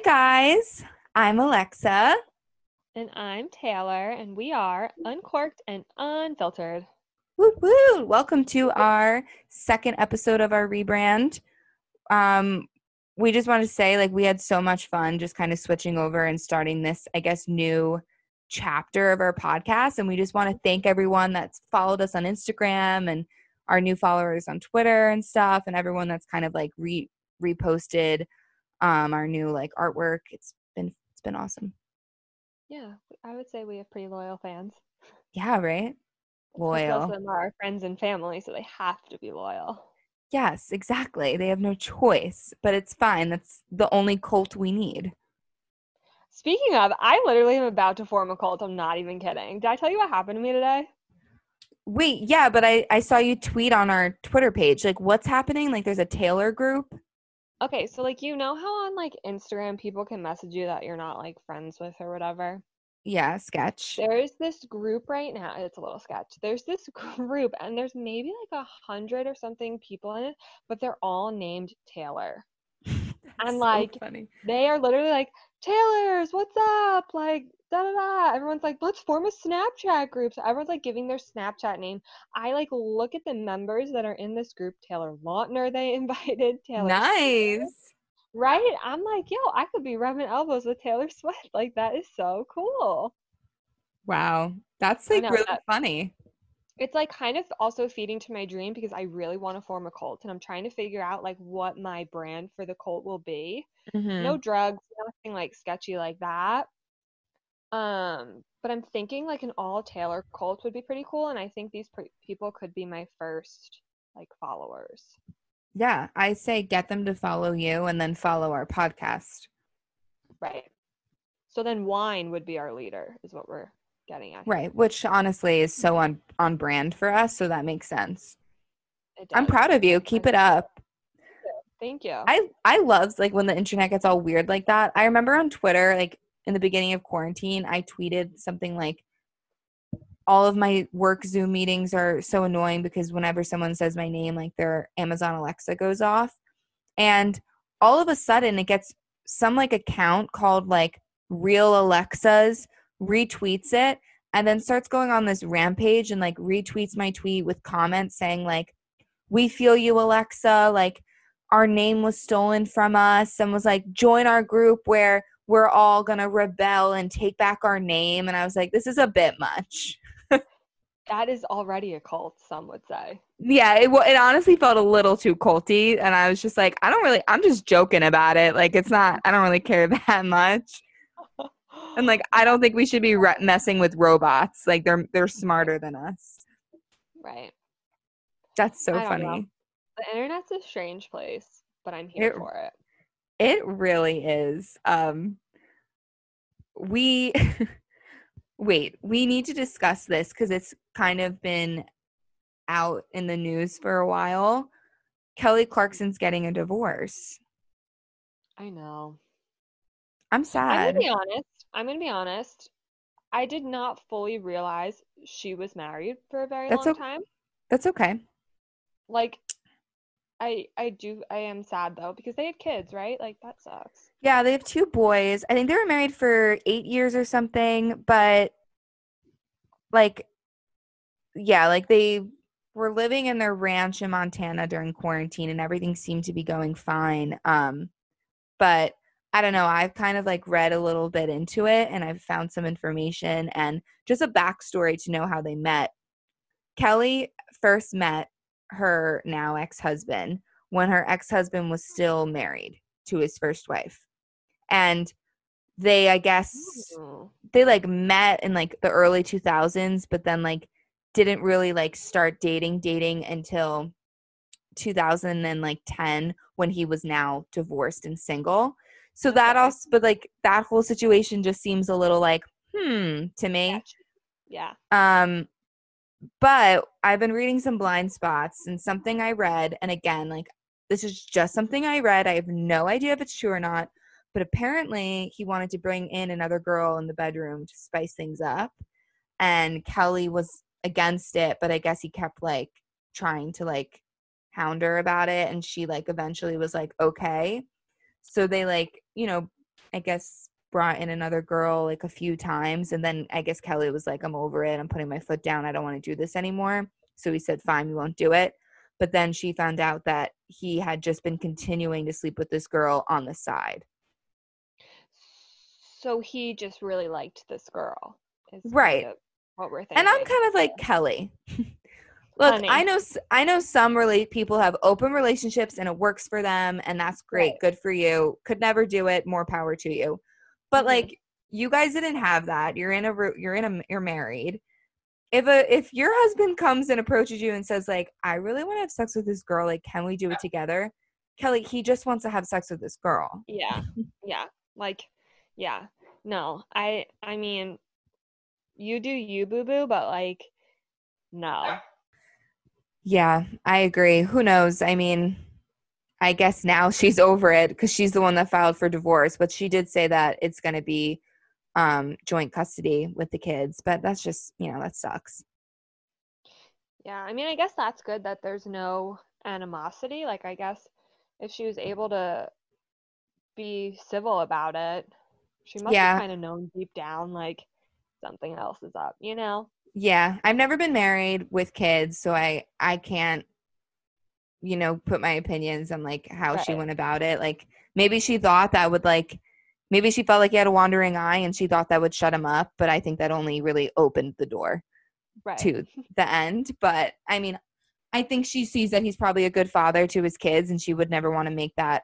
Hi, guys. I'm Alexa. And I'm Taylor, and we are uncorked and unfiltered. Woo woo! Welcome to our second episode of our rebrand. Um, we just want to say, like, we had so much fun just kind of switching over and starting this, I guess, new chapter of our podcast. And we just want to thank everyone that's followed us on Instagram and our new followers on Twitter and stuff, and everyone that's kind of like re reposted um our new like artwork. It's been it's been awesome. Yeah, I would say we have pretty loyal fans. Yeah, right. Loyal. Most of them are our friends and family, so they have to be loyal. Yes, exactly. They have no choice, but it's fine. That's the only cult we need. Speaking of, I literally am about to form a cult. I'm not even kidding. Did I tell you what happened to me today? Wait, yeah, but I I saw you tweet on our Twitter page. Like, what's happening? Like, there's a Taylor group. Okay, so like you know how on like Instagram people can message you that you're not like friends with or whatever. Yeah, sketch. There's this group right now. It's a little sketch. There's this group, and there's maybe like a hundred or something people in it, but they're all named Taylor. That's so like, funny. They are literally like, Taylor's, what's up? Like, da da da. Everyone's like, let's form a Snapchat group. So everyone's like giving their Snapchat name. I like look at the members that are in this group. Taylor Lautner, they invited. Taylor Nice. Right? I'm like, yo, I could be rubbing elbows with Taylor Swift. Like, that is so cool. Wow, that's like know, really that- funny. It's like kind of also feeding to my dream because I really want to form a cult and I'm trying to figure out like what my brand for the cult will be. Mhm. No drugs, nothing like sketchy like that. Um, but I'm thinking like an all Taylor cult would be pretty cool and I think these pre- people could be my first like followers. Yeah, I say get them to follow you and then follow our podcast. Right. So then wine would be our leader is what we're getting at. Right, which honestly is so on on brand for us, so that makes sense. I'm proud of you. Keep it up. Thank you. I I love like when the internet gets all weird like that. I remember on Twitter, like in the beginning of quarantine, I tweeted something like, "All of my work Zoom meetings are so annoying because whenever someone says my name, like their Amazon Alexa goes off, and all of a sudden it gets some like account called like Real Alexas retweets it and then starts going on this rampage and like retweets my tweet with comments saying like, "We feel you, Alexa," like our name was stolen from us and was like join our group where we're all gonna rebel and take back our name. And i was like this is a bit much. That is already a cult, some would say. yeah it, it honestly felt a little too culty and i was just like i don't really i'm just joking about it. Like it's not i don't really care that much and like i don't think we should be re- messing with robots like they're they're smarter than us right. that's so know. funny The internet's a strange place, but I'm here It- for it. It really is. Um we wait, we need to discuss this cuz it's kind of been out in the news for a while. Kelly Clarkson's getting a divorce. I know. I'm sad. I'm gonna be honest. I'm gonna be honest. I did not fully realize she was married for a very That's long o- time. That's okay. Like, I I do I am sad though because they had kids, right? Like that sucks. Yeah, they have two boys. I think they were married for 8 years or something, but like yeah, like they were living in their ranch in Montana during quarantine and everything seemed to be going fine. Um but I don't know, I've kind of like read a little bit into it and I've found some information and just a backstory to know how they met. Kelly first met her now ex-husband when her ex-husband was still married to his first wife. And they I guess Ooh. they like met in like the early 2000s but then like didn't really like start dating dating until 2010 when he was now divorced and single so that also but like that whole situation just seems a little like hmm to me. Yeah. um but i've been reading some blind spots and something i read and again like this is just something i read. I have no idea if it's true or not but apparently he wanted to bring in another girl in the bedroom to spice things up and kelly was against it but i guess he kept like trying to like hound her about it and she like eventually was like okay so they like you know i guess brought in another girl like a few times and then i guess kelly was like i'm over it i'm putting my foot down i don't want to do this anymore so he said fine we won't do it but then she found out that he had just been continuing to sleep with this girl on the side So he just really liked this girl. Right. What we're thinking. and i'm kind of like kelly look i know i know some relate people have open relationships and it works for them and that's great Right. good for you could never do it more power to you but Mhm. like you guys didn't have that you're in a you're in a you're married if a if your husband comes and approaches you and says like i really want to have sex with this girl like can we do it together kelly he just wants to have sex with this girl Yeah. Yeah. Like, yeah. No. I I mean, you do you boo boo, but like no. Yeah i agree who knows i mean i guess now she's over it because she's the one that filed for divorce but she did say that it's going to be um joint custody with the kids but that's just you know that sucks Yeah, I mean, I guess that's good that there's no animosity. Like, I guess if she was able to be civil about it, she must Yeah. have kind of known deep down, like, something else is up, you know? Yeah i've never been married with kids so i i can't you know put my opinions on like how she went about it. Like maybe she thought that would like maybe she felt like he had a wandering eye and she thought that would shut him up but i think that only really opened the door Right. to the end. But i mean i think she sees that he's probably a good father to his kids and she would never want to make that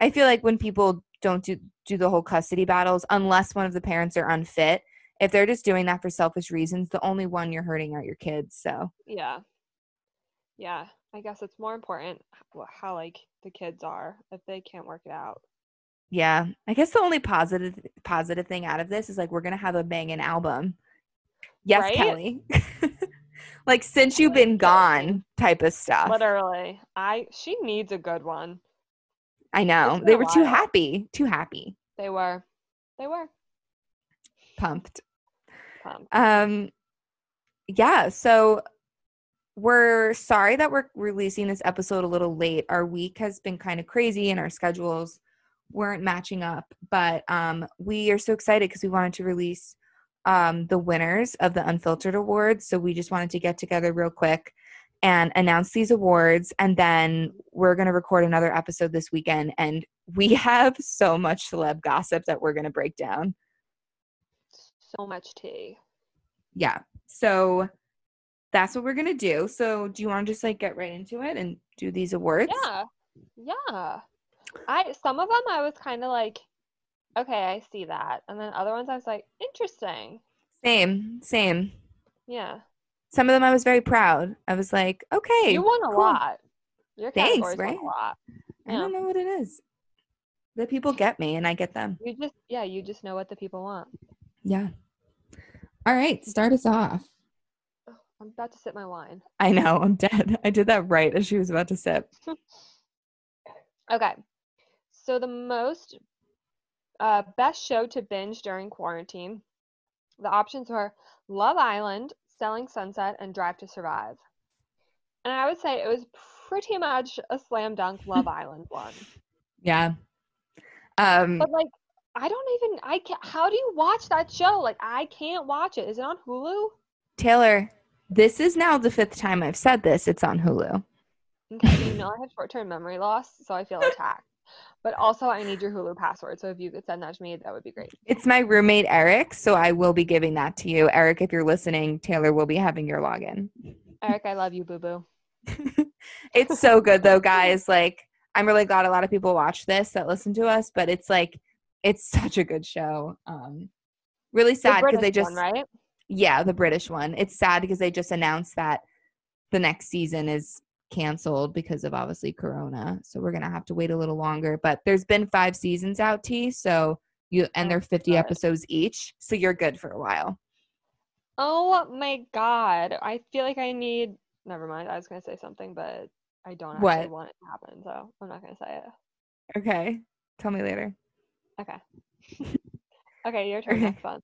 i feel like when people don't do do the whole custody battles unless one of the parents are unfit if they're just doing that for selfish reasons the only one you're hurting are your kids so Yeah. Yeah. I guess it's more important how, like, the kids are if they can't work it out. yeah i guess the only positive positive thing out of this is like we're gonna have a banging album yes Right? kelly like since you've been gone type of stuff Literally. I she needs a good one. i know they were too happy too happy They were. They were pumped. Um yeah, so we're sorry that we're releasing this episode a little late. Our week has been kind of crazy and our schedules weren't matching up, but um we are so excited because we wanted to release um the winners of the Unfiltered Awards. So we just wanted to get together real quick and announce these awards and then we're going to record another episode this weekend and we have so much celeb gossip that we're going to break down. So much tea. yeah so that's what we're gonna do so do you want to just like get right into it and do these awards Yeah. Yeah. I some of them I was kind of like, okay, I see that. And then other ones I was like, interesting. same same Yeah. some of them i was very proud i was like okay you won a cool. lot. Your Thanks, right? a lot. i don't know what it is the people get me and i get them You just yeah, you just know what the people want. Yeah all right start us off Oh, I'm about to sip my wine. i know i'm dead i did that right as she was about to sip Okay. So the most uh, best show to binge during quarantine. The options were Love Island, Selling Sunset, and Drive to Survive. And I would say it was pretty much a slam dunk Love Island one. yeah um But like, I don't even. I can't. How do you watch that show? Like, I can't watch it. Is it on Hulu? Taylor, this is now the fifth time I've said this. It's on Hulu. Okay, you know I have short term memory loss, so I feel attacked. But also, I need your Hulu password. So if you could send that to me, that would be great. It's my roommate Eric, so I will be giving that to you. Eric, if you're listening, Taylor will be having your login. Eric, I love you, boo boo. it's so good though, guys. Like I'm really glad a lot of people watch this that listen to us, but it's like it's such a good show. Um really sad because they just one, right? yeah, the British one. It's sad because they just announced that the next season is canceled because of obviously corona. So we're going to have to wait a little longer, but there's been 5 seasons out T, so you and Oh, they're 50 good. episodes each, so you're good for a while. Oh my god. I feel like I need never mind. I was gonna say something, but I don't actually What? want it to happen, so I'm not gonna say it. Okay. Tell me later. Okay. okay, your turn. Okay. Next one.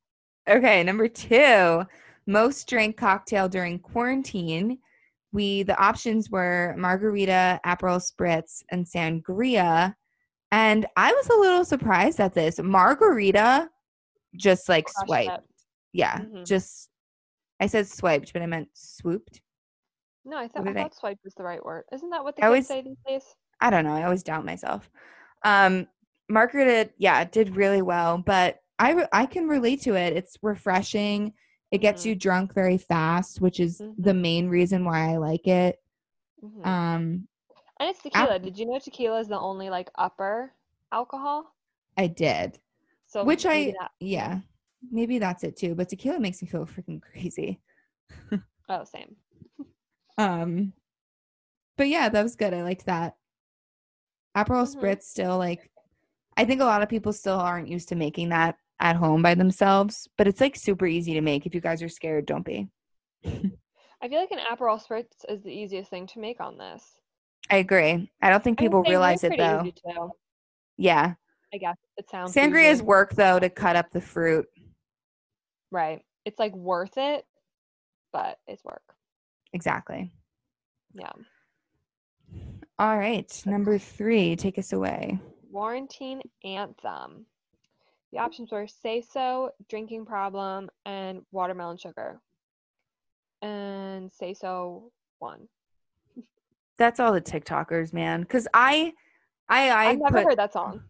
Okay, number two, most drink cocktail during quarantine. We the options were margarita, Aperol spritz, and sangria. And I was a little surprised at this. Margarita, just like Crushed swiped. Yeah, Mhm. just I said swiped, but I meant swooped. No, I, thought I thought swipe was the right word. Isn't that what they always- say these days? I don't know. I always doubt myself. Um, margarita, yeah, it did really well, but I re- I can relate to it. It's refreshing. It gets Mhm. you drunk very fast, which is the Mhm. main reason why I like it. Mhm. Um, and it's tequila. Did you know tequila is the only like upper alcohol? I did, So which I that- yeah, maybe that's it too. But tequila makes me feel freaking crazy. oh same. Um, but yeah, that was good. I liked that. Aperol Mhm. spritz still like, I think a lot of people still aren't used to making that at home by themselves, but it's like super easy to make. If you guys are scared, don't be. I feel like an Aperol spritz is the easiest thing to make on this. I agree. I don't think people realize it though. Yeah, I guess it sounds sangria is work though to cut up the fruit. Right. It's like worth it, but it's work. Exactly. Yeah. All right, number three, take us away. Quarantine anthem. The options were say so, drinking problem, and watermelon sugar. And say so won. That's all the TikTokers, man. Because I, I, I I've never put, heard that song.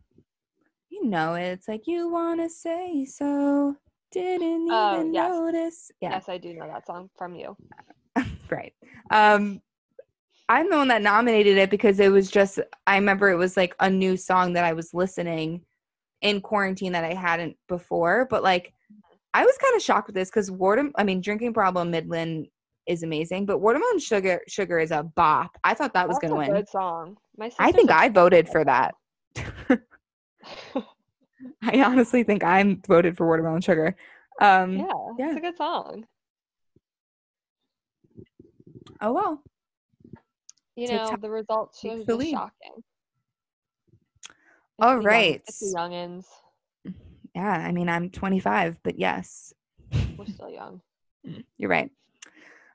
you know it. It's like you wanna say so, didn't Oh, even yes. notice. Yeah, Yes, I do know that song from you. right. Um, I'm the one that nominated it because it was just. I remember it was like a new song that I was listening in quarantine that I hadn't before. But like, I was kind of shocked with this because water. I mean, drinking problem Midland is amazing, but watermelon sugar sugar is a bop. I thought that was That's gonna win. A win. good song. My I think I voted for that. I honestly think I voted for watermelon sugar. Um, yeah, yeah. it's a good song. Oh well. You know, TikTok the results takes are the just lead. shocking. It's All right. it's the youngins. Yeah. I mean, I'm 25, but yes, We're still young. you're right.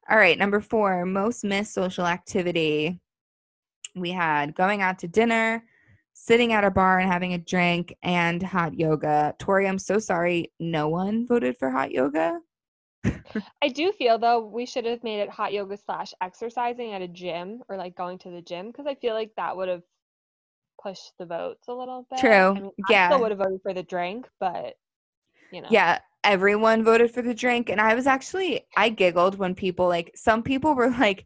All right. Number four, most missed social activity. We had going out to dinner, sitting at a bar and having a drink, and hot yoga. Tori, I'm so sorry. No one voted for hot yoga. I do feel though we should have made it hot yoga slash exercising at a gym or like going to the gym because I feel like that would have pushed the votes a little bit. True. I mean, I Yeah. still would have voted for the drink, but you know. Yeah, everyone voted for the drink. And I was actually, I giggled when people, like, some people were like,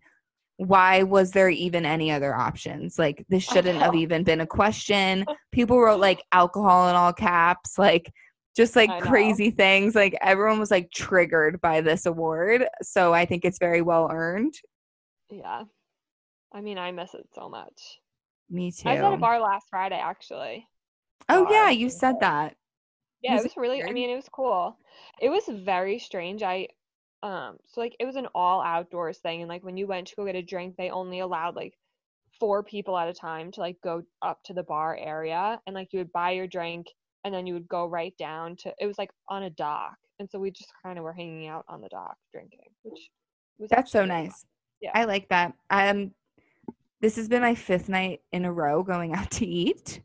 why was there even any other options? Like, this shouldn't have even been a question. People wrote like alcohol in all caps, like, just like crazy things. Like, everyone was like triggered by this award. So I think it's very well earned. Yeah. I mean, I miss it so much. Me too. I was at a bar last Friday actually. oh, yeah, you said that. Yeah, Was it it was really I mean, it was cool. It was very strange. I um so like it was an all outdoors thing and like when you went to go get a drink, they only allowed like four people at a time to like go up to the bar area and like you would buy your drink and then you would go right down to it was like on a dock. And so we just kind of were hanging out on the dock drinking, which was That's so really fun. nice. Yeah. I like that. Um, this has been my fifth night in a row going out to eat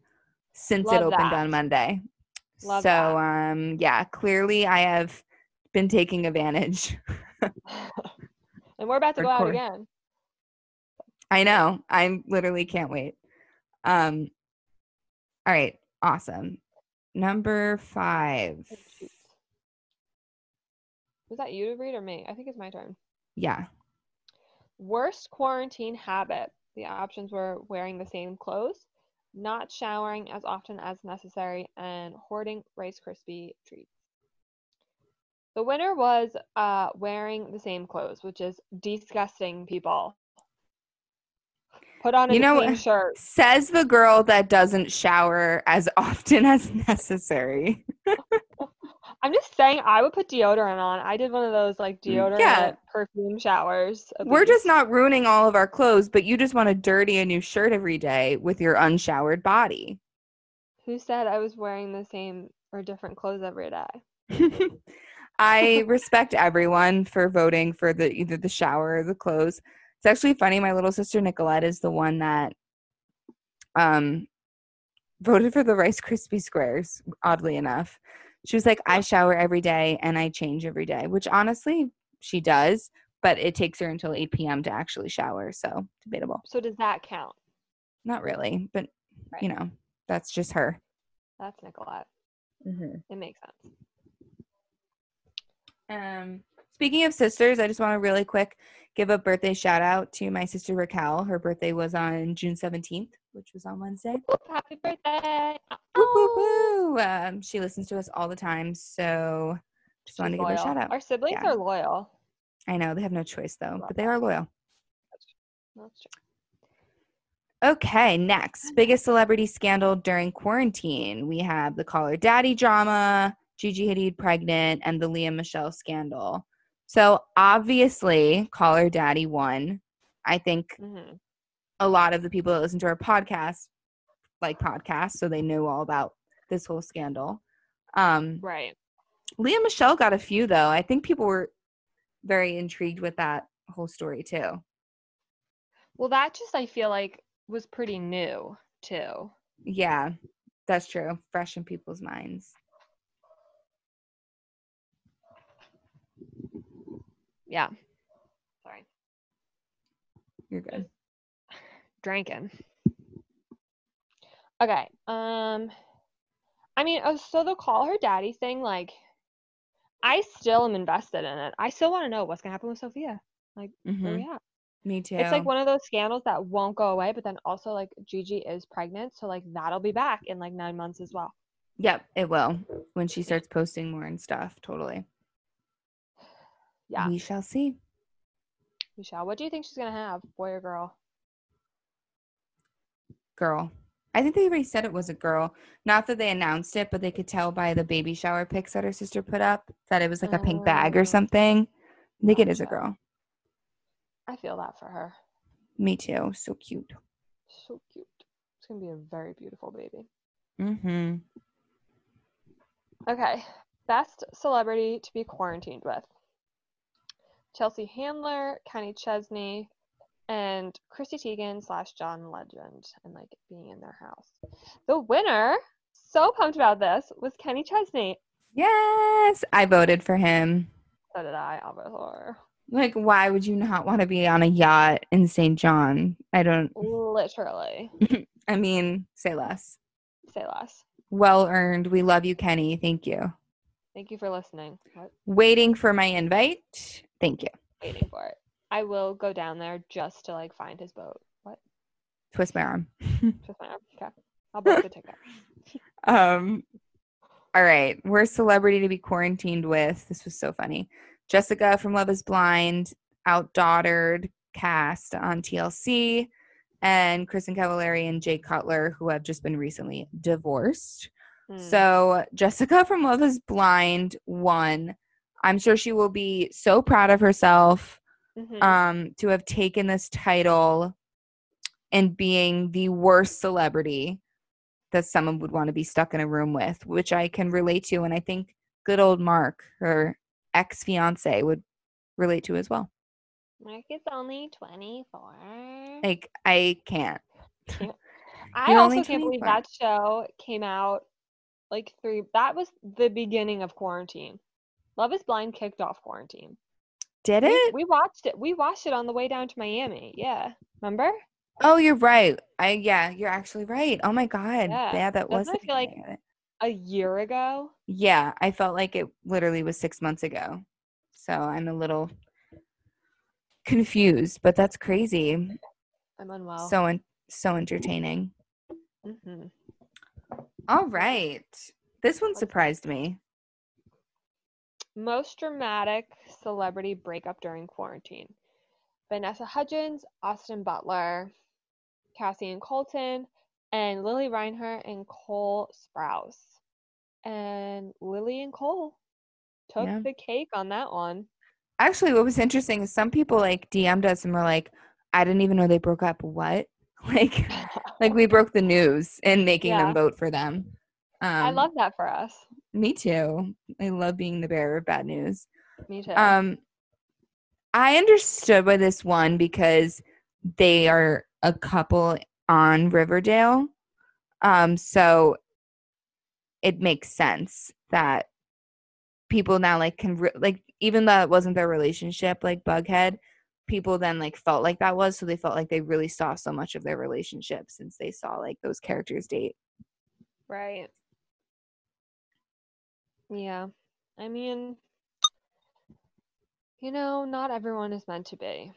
since it opened that. on Monday. Love so that. um yeah, clearly I have been taking advantage. And we're about to go out again. I know. I literally can't wait. Um all right, awesome. Number five. Was that you to read or me? I think it's my turn. Yeah. Worst quarantine habit. The options were wearing the same clothes, not showering as often as necessary, and hoarding Rice Krispie treats. The winner was uh, wearing the same clothes, which is disgusting, people. Put on a You know shirt. Says the girl that doesn't shower as often as necessary. I'm just saying, I would put deodorant on. I did one of those like deodorant Mm, Yeah. perfume showers. We're just not ruining all of our clothes, but you just want to dirty a new shirt every day with your unshowered body. Who said I was wearing the same or different clothes every day? I respect everyone for voting for the either the shower or the clothes. It's actually funny. My little sister Nicolette is the one that um voted for the Rice Krispie squares. Oddly enough, she was like, "I shower every day and I change every day," which honestly she does, but it takes her until 8 p.m. to actually shower. So debatable. So does that count? Not really, but you know that's just her. That's Nicolette. It makes sense. Um, speaking of sisters, I just want to really quick give a birthday shout out to my sister Raquel. Her birthday was on June 17th, which was on Wednesday. Happy birthday! Woo, woo, woo. Um, she listens to us all the time, so just wanted she's to give her a shout out. Our siblings Yeah. are loyal. I know they have no choice though, but they are loyal. That's true. Okay, next biggest celebrity scandal during quarantine. We have the Call Her Daddy drama, Gigi Hadid pregnant, and the Lea Michele scandal. So obviously, Call Her Daddy won. I think hmm a lot of the people that listen to our podcast like podcasts, so they know all about this whole scandal. Um, Right. Lea Michele got a few though. I think people were very intrigued with that whole story too. Well, that just I feel like was pretty new too. Yeah, that's true. Fresh in people's minds. Yeah. Sorry. You're good. Drinking. Okay. Um I mean, oh, so the call her daddy thing, like I still am invested in it. I still want to know what's gonna happen with Sofia. Where Mhm. we at? Me too. It's like one of those scandals that won't go away, but then also like Gigi is pregnant, so like that'll be back in like nine months as well. Yep, it will when she starts posting more and stuff. Totally. Yeah. We shall see. Michelle, what do you think she's gonna have, boy or girl? Girl. I think they already said it was a girl. Not that they announced it, but they could tell by the baby shower pics that her sister put up that it was like a pink bag Oh. or something. I think it is a girl. I feel that for her. Me too. So cute. So cute. It's gonna be a very beautiful baby. Mm-hmm. Okay. Best celebrity to be quarantined with. Chelsea Handler, Kenny Chesney, and Chrissy Teigen slash John Legend, and like being in their house. The winner, so pumped about this, was Kenny Chesney. Yes, I voted for him. So did I, obviously. Like, why would you not want to be on a yacht in St. John? I don't. Literally. I mean, say less. Say less. Well earned. We love you, Kenny. Thank you. Thank you for listening. What? Waiting for my invite. Thank you. Waiting for it. I will go down there just to like find his boat. What? Twist my arm. Just my arm. Okay. I'll book the ticket. Um. All right, we're celebrity to be quarantined with. This was so funny. Jessica from Love Is Blind, outdaughtered cast on TLC, and Kristin Cavallari and Jay Cutler, who have just been recently divorced. Hmm. So Jessica from Love Is Blind won. I'm sure she will be so proud of herself Mhm. um, to have taken this title and being the worst celebrity that someone would want to be stuck in a room with, which I can relate to. And I think good old Mark, her ex fiance, would relate to as well. Mark is only 24. Like, I can't. I You're also can't believe that show came out like three. That was the beginning of quarantine. Love is Blind kicked off quarantine. Did it? we watched it. We watched it on the way down to Miami. Yeah. Remember? Oh, you're right. I yeah, you're actually right. Oh my god. Yeah. Yeah, that was. Doesn't it feel like- beginning of it. A year ago. Yeah, I felt like it literally was six months ago. So I'm a little confused, but that's crazy. I'm unwell. So en- so entertaining. hmm All right, this one surprised me. Most dramatic celebrity breakup during quarantine. Vanessa Hudgens, Austin Butler, Cassie and Colton, and Lili Reinhart and Cole Sprouse. And Lili and Cole took Yeah. the cake on that one. Actually, what was interesting is some people like DM'd us and were like, "I didn't even know they broke up." What? Like, like we broke the news and making Yeah. them vote for them. Um, I love that for us. Me too. I love being the bearer of bad news. Me too. Um, I understood by this one because they are a couple on Riverdale. Um, so it makes sense that people now like can re- like even though it wasn't their relationship, like Bughead, people then like felt like that was so they felt like they really saw so much of their relationship since they saw like those characters date. Right. Yeah. I mean, you know, not everyone is meant to be.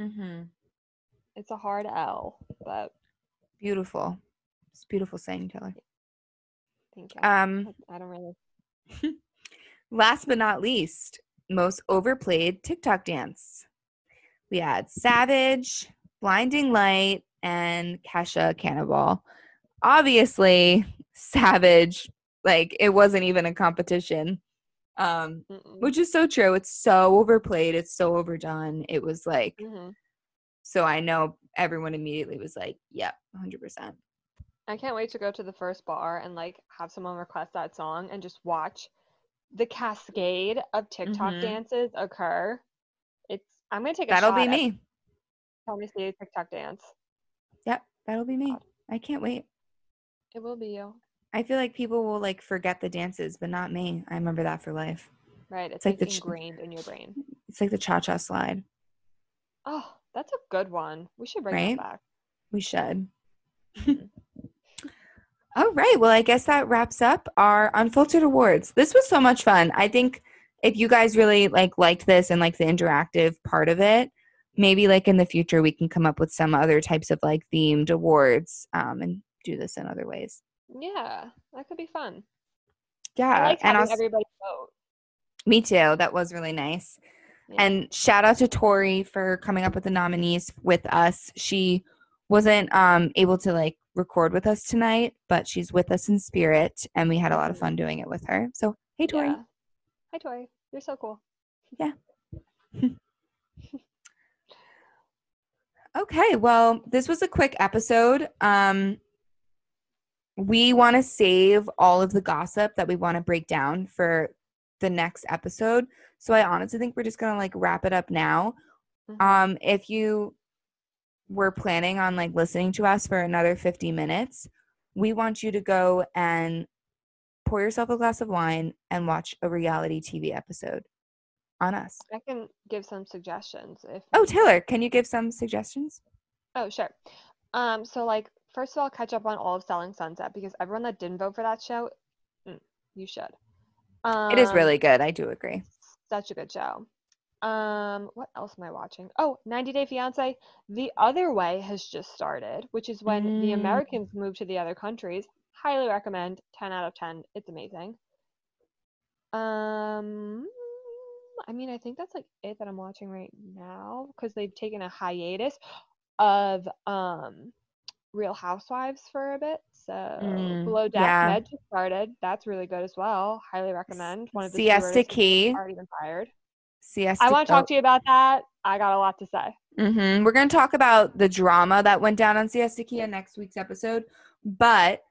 Mm-hmm. It's a hard L, but Beautiful. It's beautiful saying, Taylor. thank you. Um, I don't really. Last but not least, most overplayed TikTok dance. We had Savage, Blinding Light, and Kesha Cannibal. Obviously, Savage, like it wasn't even a competition. Um, Mm-mm. which is so true. It's so overplayed, it's so overdone. It was like Mhm. so I know everyone immediately was like, Yep, hundred percent. I can't wait to go to the first bar and like have someone request that song and just watch the cascade of TikTok Mhm. dances occur. It's. I'm gonna take a That'll be me. time we see a TikTok dance. Yep, that'll be me. I can't wait. It will be you. I feel like people will like forget the dances, but not me. I remember that for life. Right. It's, like like, the ch- ingrained in your brain. It's like the cha cha slide. Oh, that's a good one. We should bring Right? that back. We should. Mhm. All right. Well, I guess that wraps up our unfiltered awards. This was so much fun. I think if you guys really like liked this and like the interactive part of it, maybe like in the future we can come up with some other types of like themed awards um, and do this in other ways. Yeah, that could be fun. Yeah, I like and also, everybody vote. me too. That was really nice. Yeah. And shout out to Tori for coming up with the nominees with us. She wasn't um, able to like record with us tonight, but she's with us in spirit, and we had a lot of fun doing it with her. So hey, Tori. Yeah. Hi, Tori. You're so cool. Yeah. okay, well, this was a quick episode. Um, we want to save all of the gossip that we want to break down for the next episode. So I honestly think we're just gonna like wrap it up now. Mhm. Um, if you were planning on like listening to us for another 50 minutes, we want you to go and pour yourself a glass of wine and watch a reality TV episode on us. I can give some suggestions if. Oh, Taylor, can you give some suggestions? Oh, sure. Um, so like first of all, catch up on all of Selling Sunset because everyone that didn't vote for that show, mm, you should. Um, it is really good. I do agree. such a good show. Um, what else am I watching? Oh, 90 Day Fiance. The Other Way has just started, which is when the Mm. Americans move to the other countries. Highly recommend. 10 out of 10. It's amazing. Um, I mean, I think that's like it that I'm watching right now because they've taken a hiatus of um Real Housewives for a bit. So Mm, Below Deck yeah. Med just started. That's really good as well. Highly recommend. One of the Siesta Key. already been fired. Siesta. I want to talk to you about that. I got a lot to say. Mm-hmm. We're going to talk about the drama that went down on Siesta Key in next week's episode. But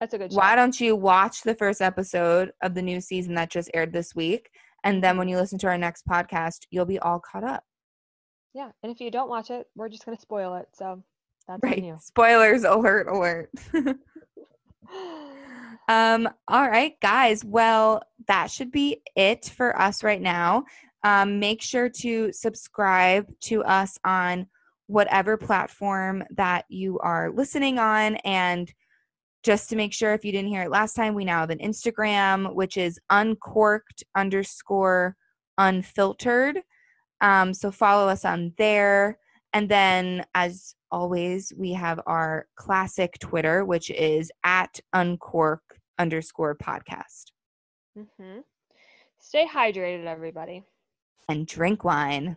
That's a good show. why don't you watch the first episode of the new season that just aired this week? And then when you listen to our next podcast, you'll be all caught up. yeah, and if you don't watch it, we're just gonna spoil it. So that's Right. Spoilers alert, alert. um, all right, guys. Well, that should be it for us right now. Um, make sure to subscribe to us on whatever platform that you are listening on. And just to make sure if you didn't hear it last time, we now have an Instagram, which is uncorked underscore unfiltered. Um, so follow us on there. And then, as always, we have our classic Twitter, which is at uncork underscore podcast. Mm-hmm. Stay hydrated, everybody. And drink wine.